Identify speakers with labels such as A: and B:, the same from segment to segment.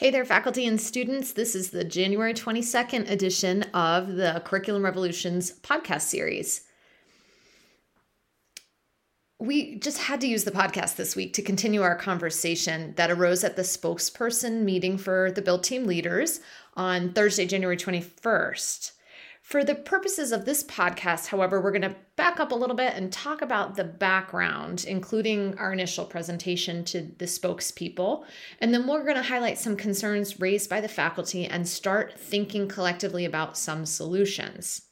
A: Hey there, faculty and students. This is the January 22nd edition of the Curriculum Revolutions podcast series. We just had to use the podcast this week to continue our conversation that arose at the spokesperson meeting for the Build team leaders on Thursday, January 21st. For the purposes of this podcast, however, we're going to back up a little bit and talk about the background, including our initial presentation to the spokespeople. And then we're going to highlight some concerns raised by the faculty and start thinking collectively about some solutions.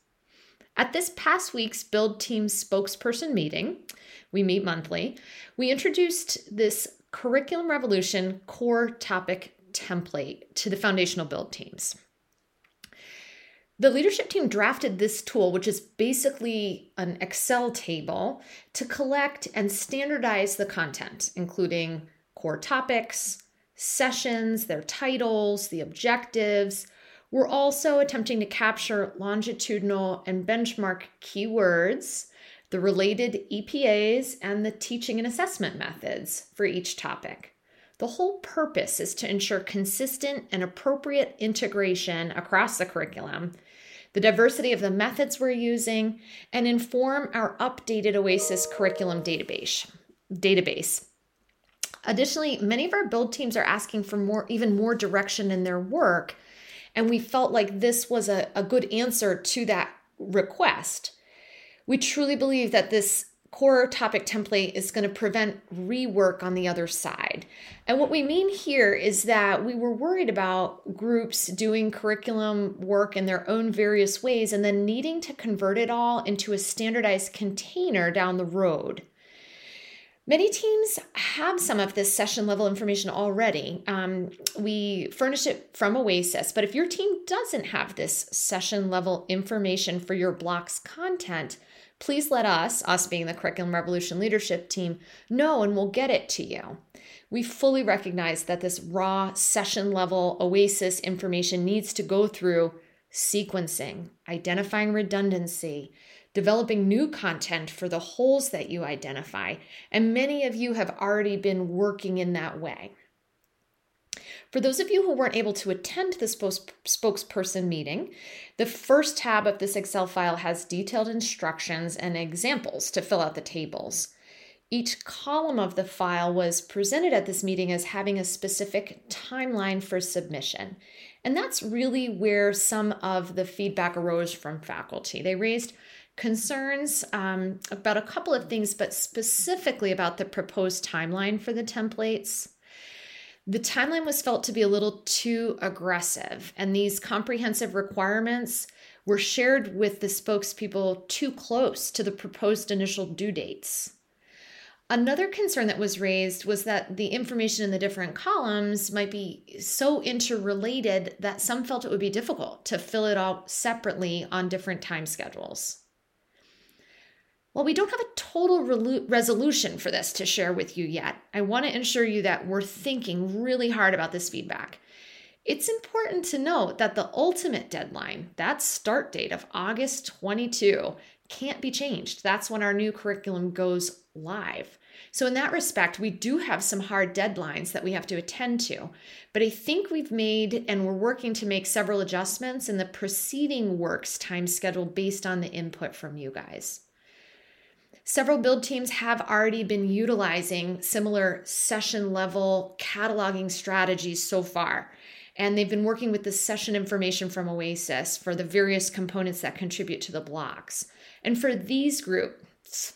A: At this past week's Build Team spokesperson meeting, we meet monthly, we introduced this Curriculum Revolution core topic template to the foundational build teams. The leadership team drafted this tool, which is basically an Excel table, to collect and standardize the content, including core topics, sessions, their titles, the objectives. We're also attempting to capture longitudinal and benchmark keywords, the related EPAs, and the teaching and assessment methods for each topic. The whole purpose is to ensure consistent and appropriate integration across the curriculum the diversity of the methods we're using, and inform our updated OASIS curriculum database. database. Additionally, many of our build teams are asking for more, even more direction in their work, and we felt like this was a, a good answer to that request. We truly believe that this core topic template is going to prevent rework on the other side. And what we mean here is that we were worried about groups doing curriculum work in their own various ways and then needing to convert it all into a standardized container down the road. Many teams have some of this session level information already. Um, we furnish it from Oasis, but if your team doesn't have this session level information for your block's content, please let us, us being the Curriculum Revolution leadership team, know and we'll get it to you. We fully recognize that this raw session level OASIS information needs to go through sequencing, identifying redundancy, developing new content for the holes that you identify, and many of you have already been working in that way. For those of you who weren't able to attend the spokesperson meeting, the first tab of this Excel file has detailed instructions and examples to fill out the tables. Each column of the file was presented at this meeting as having a specific timeline for submission. And that's really where some of the feedback arose from faculty. They raised concerns um, about a couple of things, but specifically about the proposed timeline for the templates. The timeline was felt to be a little too aggressive, and these comprehensive requirements were shared with the spokespeople too close to the proposed initial due dates. Another concern that was raised was that the information in the different columns might be so interrelated that some felt it would be difficult to fill it out separately on different time schedules. While we don't have a total re- resolution for this to share with you yet, I want to ensure you that we're thinking really hard about this feedback. It's important to note that the ultimate deadline, that start date of August 22, can't be changed. That's when our new curriculum goes live. So, in that respect, we do have some hard deadlines that we have to attend to. But I think we've made and we're working to make several adjustments in the preceding work's time schedule based on the input from you guys. Several build teams have already been utilizing similar session level cataloging strategies so far. And they've been working with the session information from Oasis for the various components that contribute to the blocks. And for these groups,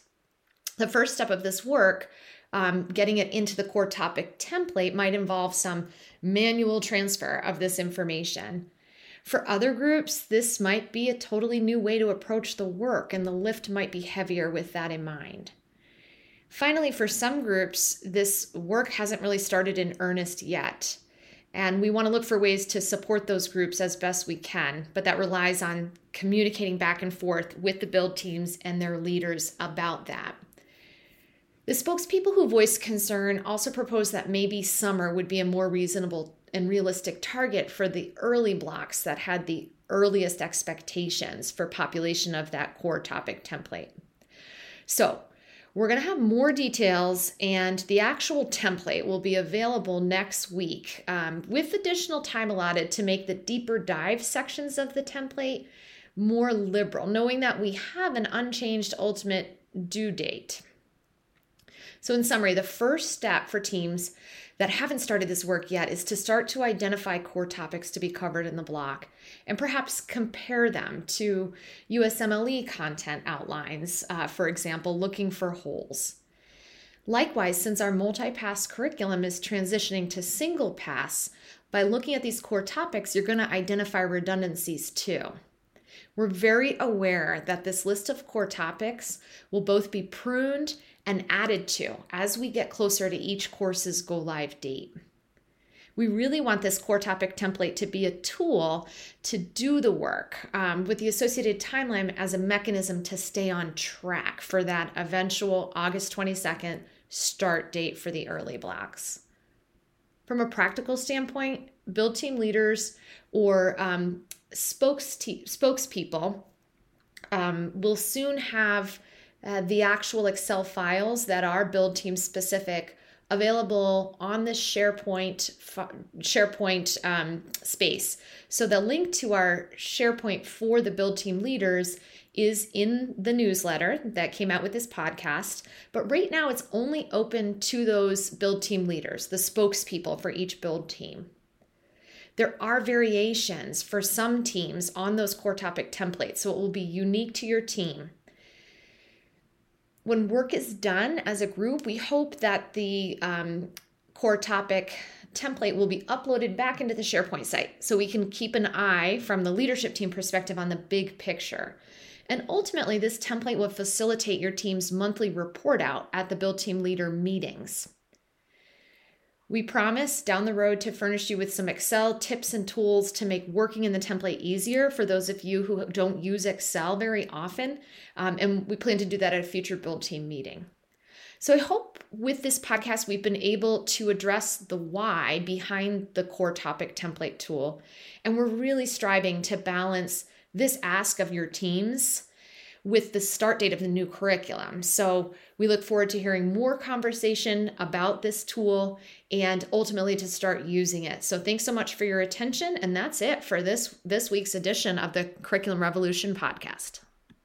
A: the first step of this work, um, getting it into the core topic template, might involve some manual transfer of this information. For other groups, this might be a totally new way to approach the work, and the lift might be heavier with that in mind. Finally, for some groups, this work hasn't really started in earnest yet. And we want to look for ways to support those groups as best we can, but that relies on communicating back and forth with the build teams and their leaders about that. The spokespeople who voiced concern also proposed that maybe summer would be a more reasonable and realistic target for the early blocks that had the earliest expectations for population of that core topic template. So, We're going to have more details, and the actual template will be available next week um, with additional time allotted to make the deeper dive sections of the template more liberal, knowing that we have an unchanged ultimate due date. So, in summary, the first step for teams that haven't started this work yet is to start to identify core topics to be covered in the block and perhaps compare them to USMLE content outlines, uh, for example, looking for holes. Likewise, since our multi pass curriculum is transitioning to single pass, by looking at these core topics, you're going to identify redundancies too. We're very aware that this list of core topics will both be pruned and added to as we get closer to each course's go live date. We really want this core topic template to be a tool to do the work um, with the associated timeline as a mechanism to stay on track for that eventual August 22nd start date for the early blocks. From a practical standpoint, build team leaders or um, spokes te- spokespeople um, will soon have uh, the actual Excel files that are build team specific available on the SharePoint SharePoint um, space. So the link to our SharePoint for the build team leaders is in the newsletter that came out with this podcast. But right now it's only open to those build team leaders, the spokespeople for each build team. There are variations for some teams on those core topic templates, so it will be unique to your team when work is done as a group, we hope that the um, core topic template will be uploaded back into the SharePoint site so we can keep an eye from the leadership team perspective on the big picture. And ultimately, this template will facilitate your team's monthly report out at the Build Team Leader meetings. We promise down the road to furnish you with some Excel tips and tools to make working in the template easier for those of you who don't use Excel very often. Um, and we plan to do that at a future build team meeting. So I hope with this podcast, we've been able to address the why behind the core topic template tool. And we're really striving to balance this ask of your teams with the start date of the new curriculum. So we look forward to hearing more conversation about this tool and ultimately to start using it. So thanks so much for your attention and that's it for this this week's edition of the Curriculum Revolution podcast.